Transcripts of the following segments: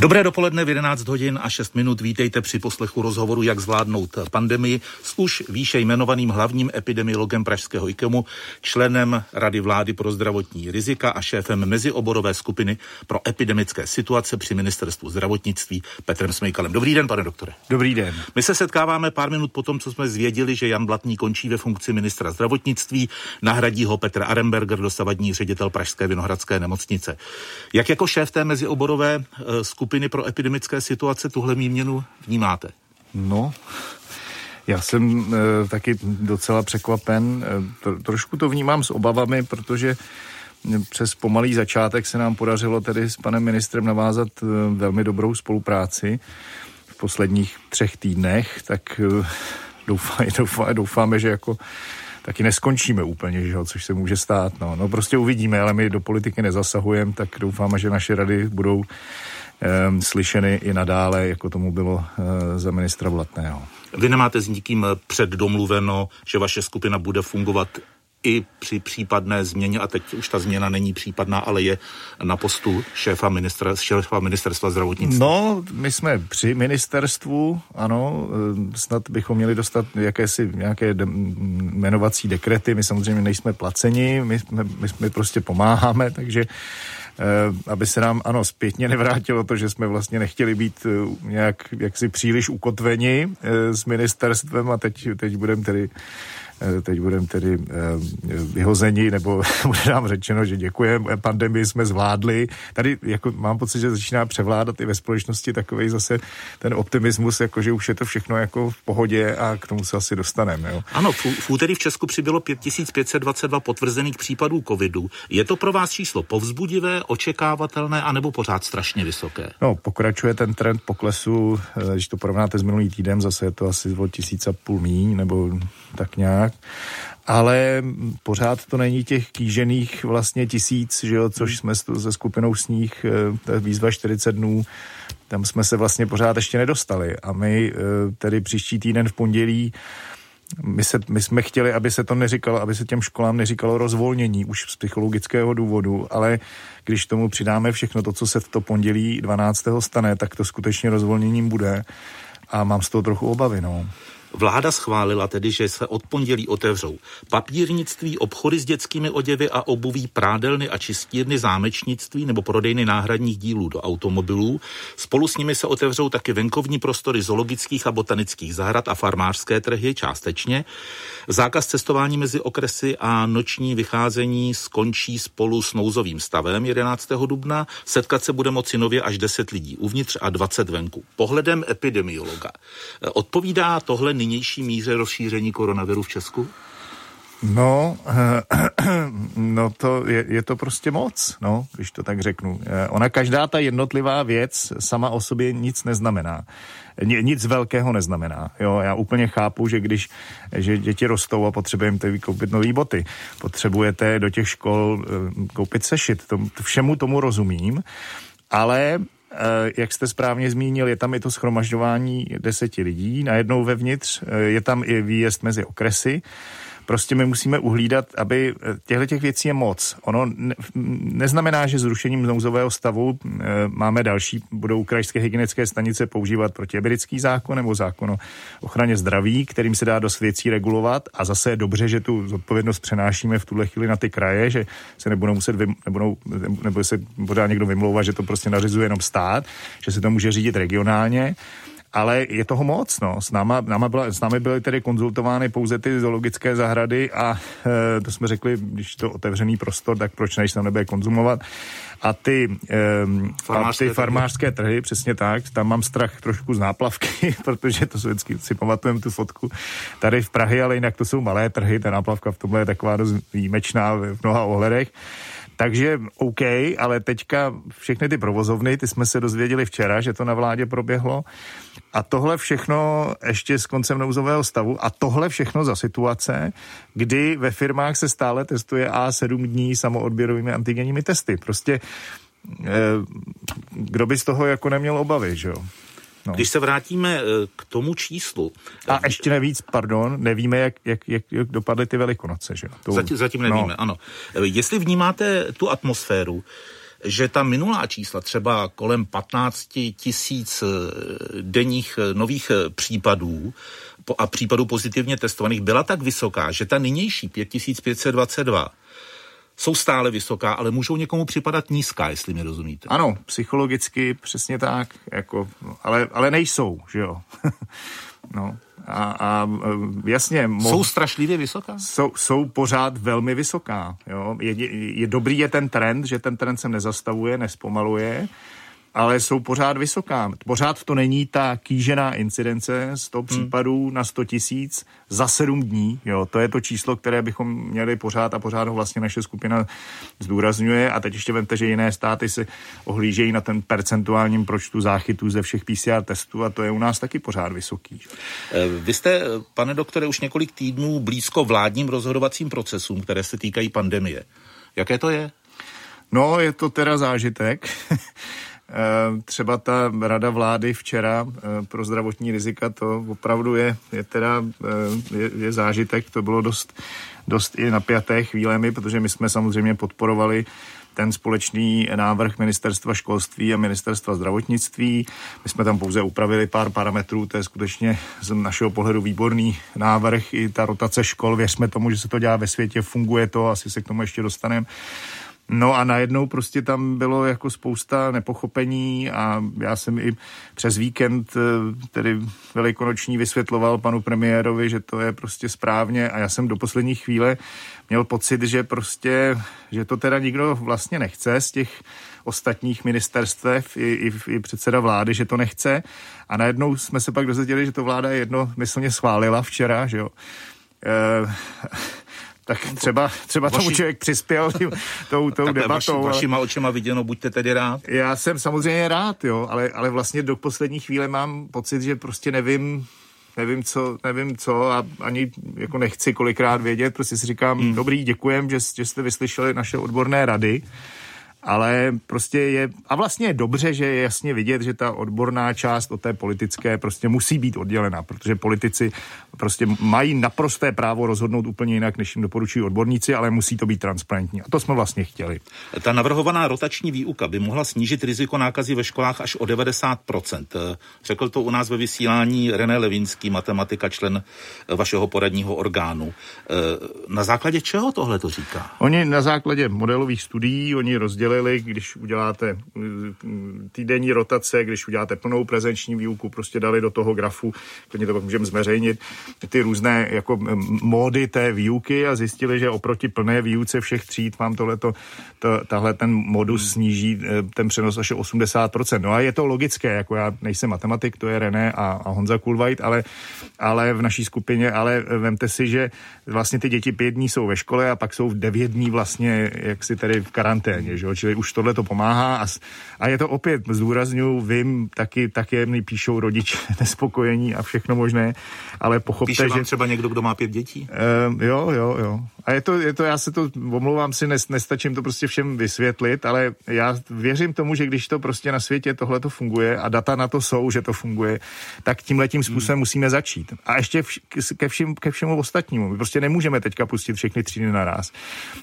Dobré dopoledne v 11 hodin a 6 minut. Vítejte při poslechu rozhovoru, jak zvládnout pandemii s už výše jmenovaným hlavním epidemiologem Pražského IKEMu, členem Rady vlády pro zdravotní rizika a šéfem mezioborové skupiny pro epidemické situace při ministerstvu zdravotnictví Petrem Smejkalem. Dobrý den, pane doktore. Dobrý den. My se setkáváme pár minut po tom, co jsme zvěděli, že Jan Blatný končí ve funkci ministra zdravotnictví, nahradí ho Petr Aremberger, dosavadní ředitel Pražské vinohradské nemocnice. Jak jako šéf té mezioborové eh, skupiny skupiny pro epidemické situace tuhle výměnu vnímáte? No, já jsem e, taky docela překvapen. E, trošku to vnímám s obavami, protože přes pomalý začátek se nám podařilo tedy s panem ministrem navázat e, velmi dobrou spolupráci v posledních třech týdnech, tak e, doufá, doufá, doufáme, že jako taky neskončíme úplně, že jo, což se může stát. No. no prostě uvidíme, ale my do politiky nezasahujeme, tak doufáme, že naše rady budou slyšeny i nadále, jako tomu bylo eh, za ministra Blatného. Vy nemáte s nikým předdomluveno, že vaše skupina bude fungovat i při případné změně, a teď už ta změna není případná, ale je na postu šéfa, ministra, šéfa ministerstva zdravotnictví? No, my jsme při ministerstvu, ano, ehm, snad bychom měli dostat jakési nějaké de- jmenovací dekrety, my samozřejmě nejsme placeni, my, my, my prostě pomáháme, takže Eh, aby se nám, ano, zpětně nevrátilo to, že jsme vlastně nechtěli být eh, nějak jaksi příliš ukotveni eh, s ministerstvem a teď, teď budeme tedy Eh, teď budeme tedy eh, vyhozeni, nebo bude nám řečeno, že děkujeme, pandemii jsme zvládli. Tady jako mám pocit, že začíná převládat i ve společnosti takový zase ten optimismus, jako že už je to všechno jako v pohodě a k tomu se asi dostaneme. Jo. Ano, v, úterý v Česku přibylo 5522 potvrzených případů covidu. Je to pro vás číslo povzbudivé, očekávatelné, anebo pořád strašně vysoké? No, pokračuje ten trend poklesu, eh, když to porovnáte s minulý týdnem, zase je to asi o tisíc a půl míň, nebo tak nějak. Ale pořád to není těch kýžených vlastně tisíc, že jo, což jsme se skupinou sníh, eh, je výzva 40 dnů, tam jsme se vlastně pořád ještě nedostali. A my eh, tedy příští týden v pondělí my, se, my jsme chtěli, aby se to neříkalo, aby se těm školám neříkalo rozvolnění už z psychologického důvodu, ale když tomu přidáme všechno to, co se v to pondělí 12. stane, tak to skutečně rozvolněním bude a mám z toho trochu obavy. No. Vláda schválila tedy, že se od pondělí otevřou papírnictví, obchody s dětskými oděvy a obuví, prádelny a čistírny, zámečnictví nebo prodejny náhradních dílů do automobilů. Spolu s nimi se otevřou taky venkovní prostory zoologických a botanických zahrad a farmářské trhy částečně. Zákaz cestování mezi okresy a noční vycházení skončí spolu s nouzovým stavem 11. dubna. Setkat se bude moci nově až 10 lidí uvnitř a 20 venku. Pohledem epidemiologa. Odpovídá tohle nynější míře rozšíření koronaviru v Česku? No, no to je, je to prostě moc, no, když to tak řeknu. Eh, ona každá ta jednotlivá věc sama o sobě nic neznamená. Nic velkého neznamená. Jo, já úplně chápu, že když že děti rostou a potřebujeme koupit nové boty, potřebujete do těch škol eh, koupit sešit, to, všemu tomu rozumím, ale Eh, jak jste správně zmínil, je tam i to schromažďování deseti lidí, najednou vevnitř, eh, je tam i výjezd mezi okresy. Prostě my musíme uhlídat, aby eh, těchto těch věcí je moc. Ono ne, neznamená, že zrušením nouzového stavu e, máme další, budou krajské hygienické stanice používat protiebirický zákon nebo zákon o ochraně zdraví, kterým se dá dost věcí regulovat a zase je dobře, že tu zodpovědnost přenášíme v tuhle chvíli na ty kraje, že se nebudou muset, vym, nebudou, nebo se bude někdo vymlouvat, že to prostě nařizuje jenom stát, že se to může řídit regionálně ale je toho moc, no. S, náma, náma byla, s námi byly tedy konzultovány pouze ty zoologické zahrady a e, to jsme řekli, když to otevřený prostor, tak proč než tam nebude konzumovat. A ty, e, farmářské, a ty farmářské trhy. trhy, přesně tak, tam mám strach trošku z náplavky, protože to jsou vždycky, si pamatujeme tu fotku tady v Prahy, ale jinak to jsou malé trhy, ta náplavka v tomhle je taková dost výjimečná v mnoha ohledech. Takže OK, ale teďka všechny ty provozovny, ty jsme se dozvěděli včera, že to na vládě proběhlo. A tohle všechno ještě s koncem nouzového stavu a tohle všechno za situace, kdy ve firmách se stále testuje A7 dní samoodběrovými antigenními testy. Prostě eh, kdo by z toho jako neměl obavy, že jo? No. Když se vrátíme eh, k tomu číslu. A ještě nevíc, pardon, nevíme, jak, jak, jak, jak dopadly ty velikonoce, že To, zatím, zatím nevíme, no. ano. Eh, jestli vnímáte tu atmosféru, že ta minulá čísla, třeba kolem 15 tisíc denních nových případů, a případů pozitivně testovaných byla tak vysoká, že ta nynější 5522 jsou stále vysoká, ale můžou někomu připadat nízká, jestli mi rozumíte. Ano, psychologicky přesně tak, jako, ale, ale nejsou, že jo. no. A, a jasně... Mo- jsou strašlivě vysoká? Jsou, jsou pořád velmi vysoká. Jo. Je, je, je dobrý je ten trend, že ten trend se nezastavuje, nespomaluje ale jsou pořád vysoká. Pořád to není ta kýžená incidence 100 hmm. případů na 100 tisíc za 7 dní. Jo, to je to číslo, které bychom měli pořád a pořád ho vlastně naše skupina zdůrazňuje. A teď ještě vemte, že jiné státy se ohlížejí na ten percentuálním pročtu záchytů ze všech PCR testů a to je u nás taky pořád vysoký. Eh, vy jste, pane doktore, už několik týdnů blízko vládním rozhodovacím procesům, které se týkají pandemie. Jaké to je? No, je to teda zážitek. Eh, třeba ta rada vlády včera eh, pro zdravotní rizika, to opravdu je, je teda eh, je, je zážitek, to bylo dost, dost i napjaté chvílemi, protože my jsme samozřejmě podporovali ten společný návrh ministerstva školství a ministerstva zdravotnictví. My jsme tam pouze upravili pár parametrů, to je skutečně z našeho pohledu výborný návrh. I ta rotace škol, věřme tomu, že se to dělá ve světě, funguje to, asi se k tomu ještě dostaneme. No a najednou prostě tam bylo jako spousta nepochopení a já jsem i přes víkend, eh, tedy velikonoční, vysvětloval panu premiérovi, že to je prostě správně a já jsem do poslední chvíle měl pocit, že prostě, že to teda nikdo vlastně nechce z těch ostatních ministerstev i, i, i předseda vlády, že to nechce a najednou jsme se pak dozvěděli, že to vláda jednomyslně schválila včera, že jo. E, tak třeba, třeba Vaši... tomu člověk přispěl tím, tou, tou debatou. Vaši, vašima očima viděno, buďte tedy rád. Já jsem samozřejmě rád, jo, ale, ale vlastně do poslední chvíle mám pocit, že prostě nevím, nevím co, nevím co a ani jako nechci kolikrát vědět, prostě si říkám, hmm. dobrý, děkujem, že, že jste vyslyšeli naše odborné rady ale prostě je, a vlastně je dobře, že je jasně vidět, že ta odborná část od té politické prostě musí být oddělena, protože politici prostě mají naprosté právo rozhodnout úplně jinak, než jim doporučují odborníci, ale musí to být transparentní. A to jsme vlastně chtěli. Ta navrhovaná rotační výuka by mohla snížit riziko nákazy ve školách až o 90%. Řekl to u nás ve vysílání René Levinský, matematika, člen vašeho poradního orgánu. Na základě čeho tohle to říká? Oni na základě modelových studií, oni rozdělili když uděláte mm, týdenní rotace, když uděláte plnou prezenční výuku, prostě dali do toho grafu, klidně to pak můžeme zveřejnit, ty různé jako módy té výuky a zjistili, že oproti plné výuce všech tříd vám tohleto, to, tahle ten modus hmm. sníží eh, ten přenos až 80%. No a je to logické, jako já nejsem matematik, to je René a, a Honza Kulvajt, ale, ale v naší skupině, ale vemte si, že vlastně ty děti pět dní jsou ve škole a pak jsou v devět dní vlastně jak si tady v karanténě, že jo? čili už tohle to pomáhá a, a je to opět, zdůraznuju, vím, taky, taky mi píšou rodiče nespokojení a všechno možné, ale pochopte, Píše vám že... třeba někdo, kdo má pět dětí? Uh, jo, jo, jo. A je to, je to, já se to, omlouvám si, nes, nestačím to prostě všem vysvětlit, ale já věřím tomu, že když to prostě na světě tohle to funguje a data na to jsou, že to funguje, tak tímhle tím způsobem hmm. musíme začít. A ještě vš, ke, všem, ke všemu ostatnímu. My prostě nemůžeme teďka pustit všechny třídy naraz.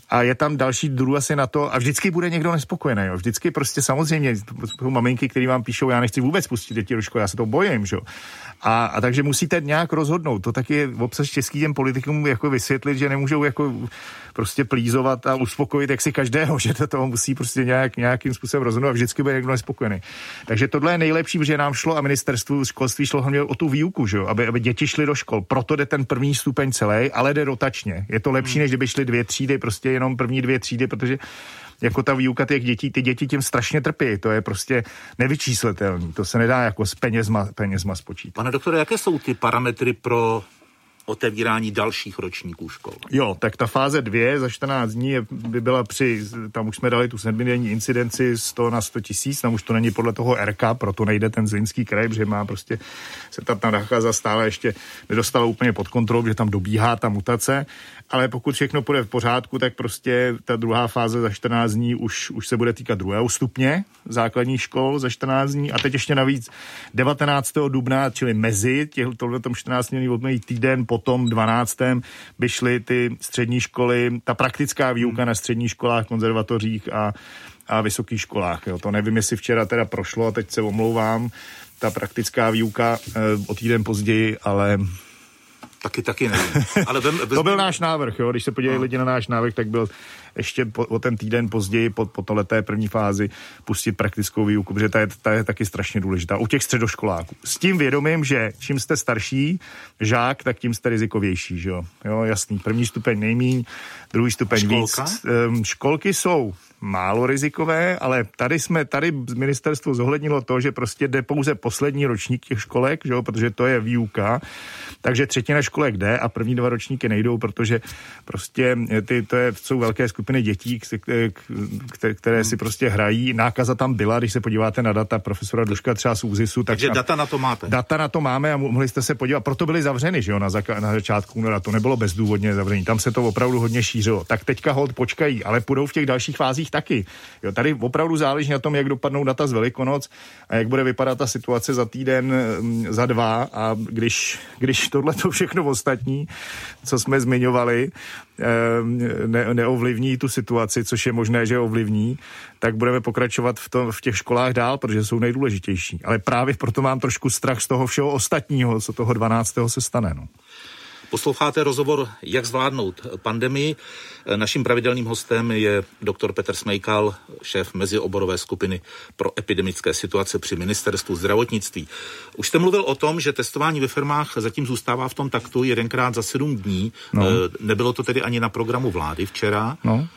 A je tam další druh asi na to, a vždycky bude někdo nespokojený. Jo. Vždycky prostě samozřejmě jsou maminky, které vám píšou, já nechci vůbec pustit děti do školy, já se to bojím, že? A, a takže musíte nějak rozhodnout. To taky je obsah český těm politikům jako vysvětlit, že nemůžou jako prostě plízovat a uspokojit jak si každého, že to toho musí prostě nějak, nějakým způsobem rozhodnout a vždycky bude někdo nespokojený. Takže tohle je nejlepší, protože nám šlo a ministerstvu školství šlo hlavně o tu výuku, že? Aby, aby děti šly do škol. Proto jde ten první stupeň celý, ale jde rotačně. Je to lepší, hmm. než kdyby šly dvě třídy, prostě jenom první dvě třídy, protože jako ta výuka těch dětí, ty děti tím strašně trpí. To je prostě nevyčíslitelný. To se nedá jako s penězma, penězma spočítat. Pane doktore, jaké jsou ty parametry pro otevírání dalších ročníků škol. Jo, tak ta fáze dvě za 14 dní by byla při, tam už jsme dali tu sedmidenní incidenci 100 na 100 tisíc, tam už to není podle toho RK, proto nejde ten Zlínský kraj, protože má prostě se ta, nacháza stále ještě nedostala úplně pod kontrolu, že tam dobíhá ta mutace ale pokud všechno půjde v pořádku, tak prostě ta druhá fáze za 14 dní už, už se bude týkat druhého stupně základních škol za 14 dní a teď ještě navíc 19. dubna, čili mezi tohle 14 dní týden po potom 12. by šly ty střední školy, ta praktická výuka hmm. na středních školách, konzervatořích a, a vysokých školách. Jo. To nevím, jestli včera teda prošlo, a teď se omlouvám, ta praktická výuka e, o týden později, ale Taky, taky nevím. Ale vem, vem, to byl náš návrh, jo. Když se podívají no. lidi na náš návrh, tak byl ještě po, o ten týden později, po, po tohleté první fázi, pustit praktickou výuku, protože ta je, ta je taky strašně důležitá. U těch středoškoláků. S tím vědomím, že čím jste starší žák, tak tím jste rizikovější, že jo. Jo, jasný. První stupeň nejmíň, druhý stupeň Školka? víc. Um, školky jsou málo rizikové, ale tady jsme, tady ministerstvo zohlednilo to, že prostě jde pouze poslední ročník těch školek, že jo, protože to je výuka, takže třetina školek jde a první dva ročníky nejdou, protože prostě ty, to je, jsou velké skupiny dětí, které, které si prostě hrají. Nákaza tam byla, když se podíváte na data profesora Duška třeba z ÚZISu. Tak takže data na to máte. Data na to máme a mohli jste se podívat. Proto byly zavřeny, že jo, na, zaka, na začátku února. To nebylo bezdůvodně zavření. Tam se to opravdu hodně šířilo. Tak teďka hold počkají, ale půjdou v těch dalších fázích taky. Jo, tady opravdu záleží na tom, jak dopadnou data z Velikonoc a jak bude vypadat ta situace za týden, mm, za dva a když, když tohle to všechno ostatní, co jsme zmiňovali, ehm, ne, neovlivní tu situaci, což je možné, že ovlivní, tak budeme pokračovat v, tom, v těch školách dál, protože jsou nejdůležitější. Ale právě proto mám trošku strach z toho všeho ostatního, co toho 12. se stane. No. Posloucháte rozhovor Jak zvládnout pandemii. Naším pravidelným hostem je doktor Petr Smejkal, šéf mezioborové skupiny pro epidemické situace při ministerstvu zdravotnictví. Už jste mluvil o tom, že testování ve firmách zatím zůstává v tom taktu jedenkrát za sedm dní. No. Eh, nebylo to tedy ani na programu vlády včera. No.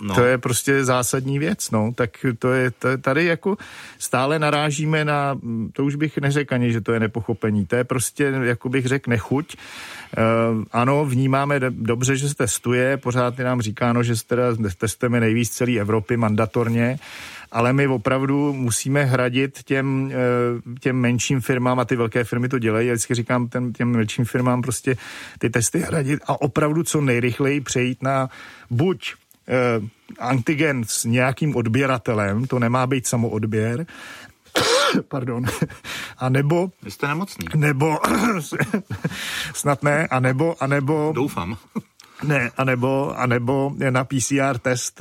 No. To je prostě zásadní věc, no. Tak to je, tady jako stále narážíme na, to už bych neřekl ani, že to je nepochopení, to je prostě, jako bych řekl, nechuť. Uh, ano, vnímáme dobře, že se testuje, pořád je nám říkáno, že se teda testujeme nejvíc celé Evropy mandatorně, ale my opravdu musíme hradit těm, eh, těm menším firmám a ty velké firmy to dělají. Já vždycky říkám těm, těm menším firmám prostě ty testy hradit a opravdu co nejrychleji přejít na buď antigen s nějakým odběratelem, to nemá být samoodběr, pardon, a nebo... Vy jste nemocný. Nebo, snad ne, a nebo, a nebo... Doufám. Ne, anebo, anebo na PCR test,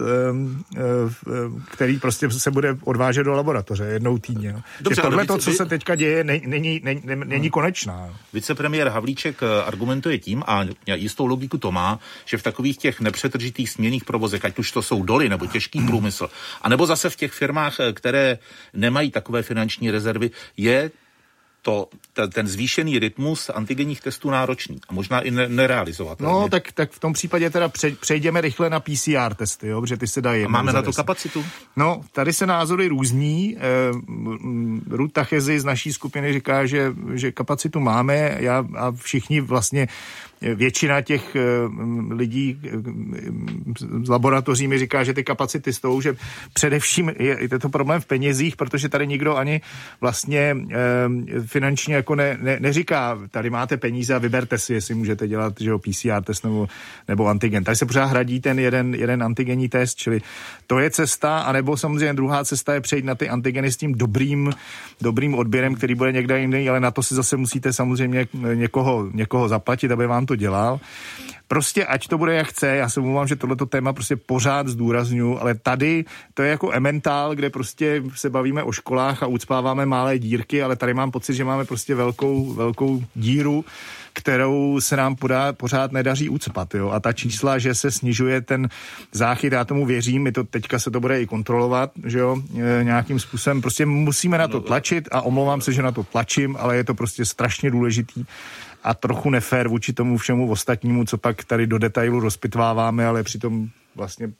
který prostě se bude odvážet do laboratoře jednou týdně. No. Dobře, tohle to, co vy... se teďka děje, není, není, není, konečná. Vicepremiér Havlíček eh, argumentuje tím, a jistou logiku to má, že v takových těch nepřetržitých směných provozech, ať už to jsou doly nebo těžký průmysl, anebo zase v těch firmách, eh, které nemají takové finanční rezervy, je to, ten zvýšený rytmus antigenních testů náročný a možná i nerealizovat. No, tak, tak v tom případě teda přejdeme rychle na PCR testy, jo, protože ty se dají. A máme na to kapacitu? No, tady se názory různí. Eh, Ruta Chezi z naší skupiny říká, že, že kapacitu máme já, a všichni vlastně většina těch eh, lidí eh, z laboratoří mi říká, že ty kapacity jsou, že především je, je to problém v penězích, protože tady nikdo ani vlastně eh, finančně jako ne, ne, neříká, tady máte peníze a vyberte si, jestli můžete dělat že jo, PCR test nebo, nebo antigen. Tady se pořád hradí ten jeden, jeden antigenní test, čili to je cesta, anebo samozřejmě druhá cesta je přejít na ty antigeny s tím dobrým, dobrým odběrem, který bude někde jiný, ale na to si zase musíte samozřejmě někoho, někoho zaplatit, aby vám to dělal. Prostě ať to bude jak chce, já se mluvám, že tohleto téma prostě pořád zdůraznu, ale tady to je jako ementál, kde prostě se bavíme o školách a ucpáváme malé dírky, ale tady mám pocit, že máme prostě velkou, velkou díru, kterou se nám podá, pořád nedaří ucpat. Jo? A ta čísla, že se snižuje ten záchyt, já tomu věřím, my to teďka se to bude i kontrolovat, že jo, e, nějakým způsobem. Prostě musíme na to tlačit a omlouvám se, že na to tlačím, ale je to prostě strašně důležitý a trochu nefér vůči tomu všemu ostatnímu, co pak tady do detailu rozpitváváme, ale přitom vlastně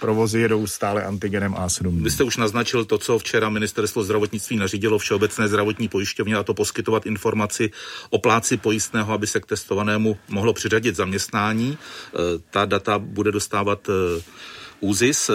provozy jedou stále antigenem A7. Vy jste už naznačil to, co včera ministerstvo zdravotnictví nařídilo Všeobecné zdravotní pojišťovně a to poskytovat informaci o pláci pojistného, aby se k testovanému mohlo přiřadit zaměstnání. E, ta data bude dostávat e, ÚZIS. E,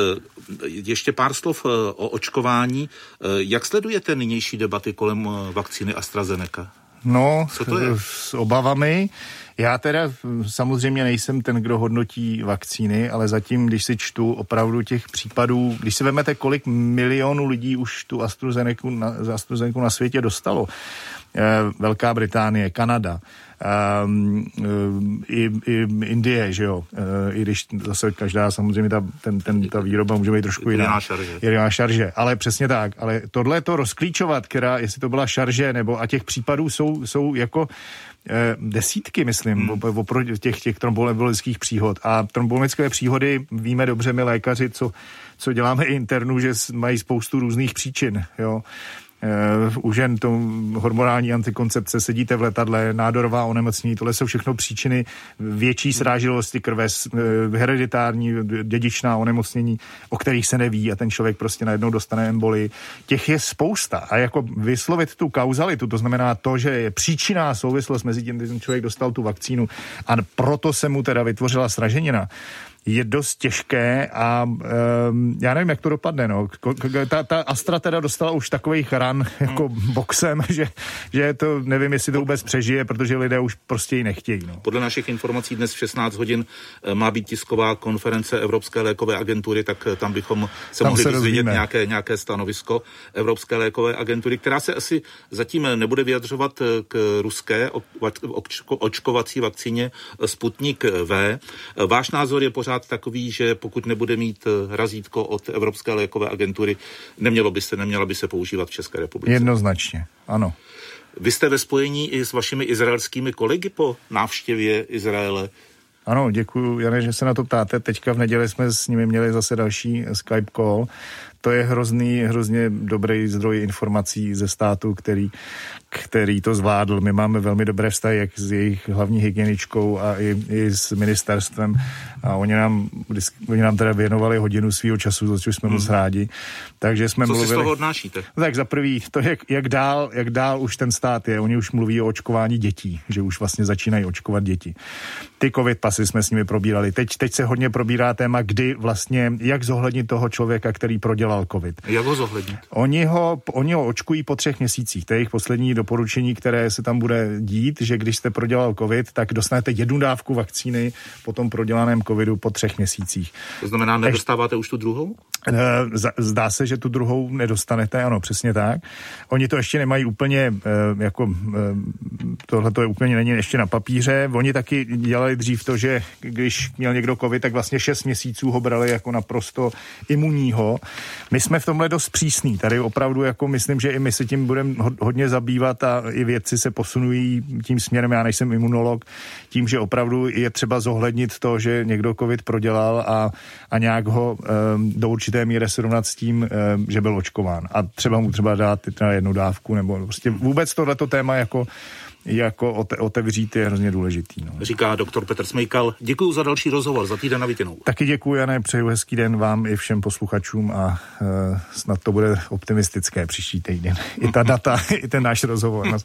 ještě pár slov o očkování. Jak sledujete nynější debaty kolem vakcíny AstraZeneca? No, Co to je? s obavami. Já teda samozřejmě nejsem ten, kdo hodnotí vakcíny, ale zatím, když si čtu opravdu těch případů, když si vezmete, kolik milionů lidí už tu AstraZeneca na, AstraZeneca na světě dostalo, Velká Británie, Kanada, um, i, i Indie, že jo, uh, i když zase každá samozřejmě ta, ten, ten, ta výroba může být trošku jiná. Jiná šarže. Jiná šarže, ale přesně tak. Ale tohle to rozklíčovat, která, jestli to byla šarže, nebo a těch případů jsou, jsou jako eh, desítky, myslím, hmm. oproti těch, těch trombolických příhod. A trombolické příhody víme dobře my lékaři, co, co děláme internu, že mají spoustu různých příčin. Jo. Eh, u žen to hormonální antikoncepce, sedíte v letadle, nádorová onemocnění, tohle jsou všechno příčiny větší srážilosti krve, eh, hereditární, dědičná onemocnění, o kterých se neví a ten člověk prostě najednou dostane emboli. Těch je spousta a jako vyslovit tu kauzalitu, to znamená to, že je příčinná souvislost mezi tím, kdy ten člověk dostal tu vakcínu a proto se mu teda vytvořila sraženina, je dost těžké a um, já nevím, jak to dopadne. No. Ta, ta Astra teda dostala už takových ran jako hmm. boxem, že, že to nevím, jestli to vůbec přežije, protože lidé už prostě ji nechtějí. No. Podle našich informací dnes v 16 hodin eh, má být tisková konference Evropské lékové agentury, tak eh, tam bychom se tam mohli se dozvědět nějaké, nějaké stanovisko Evropské lékové agentury, která se asi zatím nebude vyjadřovat eh, k ruské očkovací vakcíně Sputnik V. Váš názor je pořád pořád takový, že pokud nebude mít eh, razítko od Evropské lékové agentury, nemělo by se, neměla by se používat v České republice. Jednoznačně, ano. Vy jste ve spojení i s vašimi izraelskými kolegy po návštěvě Izraele. Ano, děkuji, Jane, že se na to ptáte. Teďka v neděli jsme s nimi měli zase další Skype call. To je hrozný, hrozně dobrý zdroj informací ze státu, který který to zvládl. My máme velmi dobré vztahy jak s jejich hlavní hygieničkou a i, i s ministerstvem a oni nám, oni nám teda věnovali hodinu svého času, za což jsme hmm. moc rádi. Takže jsme Co mluvili... si z toho odnášíte? No tak za prvý, to jak, jak, dál, jak dál už ten stát je. Oni už mluví o očkování dětí, že už vlastně začínají očkovat děti. Ty covid pasy jsme s nimi probírali. Teď, teď se hodně probírá téma, kdy vlastně, jak zohlednit toho člověka, který prodělal covid. Jak ho zohlednit? Oni ho, oni ho očkují po třech měsících. To je jejich poslední doporučení, které se tam bude dít, že když jste prodělal covid, tak dostanete jednu dávku vakcíny po tom prodělaném covidu po třech měsících. To znamená, nedostáváte už tu druhou? Eh, zdá se, že tu druhou nedostanete, ano, přesně tak. Oni to ještě nemají úplně, eh, jako eh, tohle to je úplně není ještě na papíře. Oni taky dělali dřív to, že když měl někdo covid, tak vlastně 6 měsíců ho brali jako naprosto imunního. My jsme v tomhle dost přísný. Tady opravdu jako myslím, že i my se tím budeme hodně zabývat a i vědci se posunují tím směrem. Já nejsem imunolog, tím, že opravdu je třeba zohlednit to, že někdo covid prodělal a, a nějak ho um, do určité míry srovnat s tím, um, že byl očkován. A třeba mu třeba dát jednu dávku, nebo prostě vůbec tohleto téma jako jako ote, otevřít je hrozně důležitý. No. Říká doktor Petr Smejkal. Děkuji za další rozhovor, za týden na Vitěnou. Taky děkuji, Jané, přeju hezký den vám i všem posluchačům a uh, snad to bude optimistické příští týden. I ta data, i ten náš rozhovor.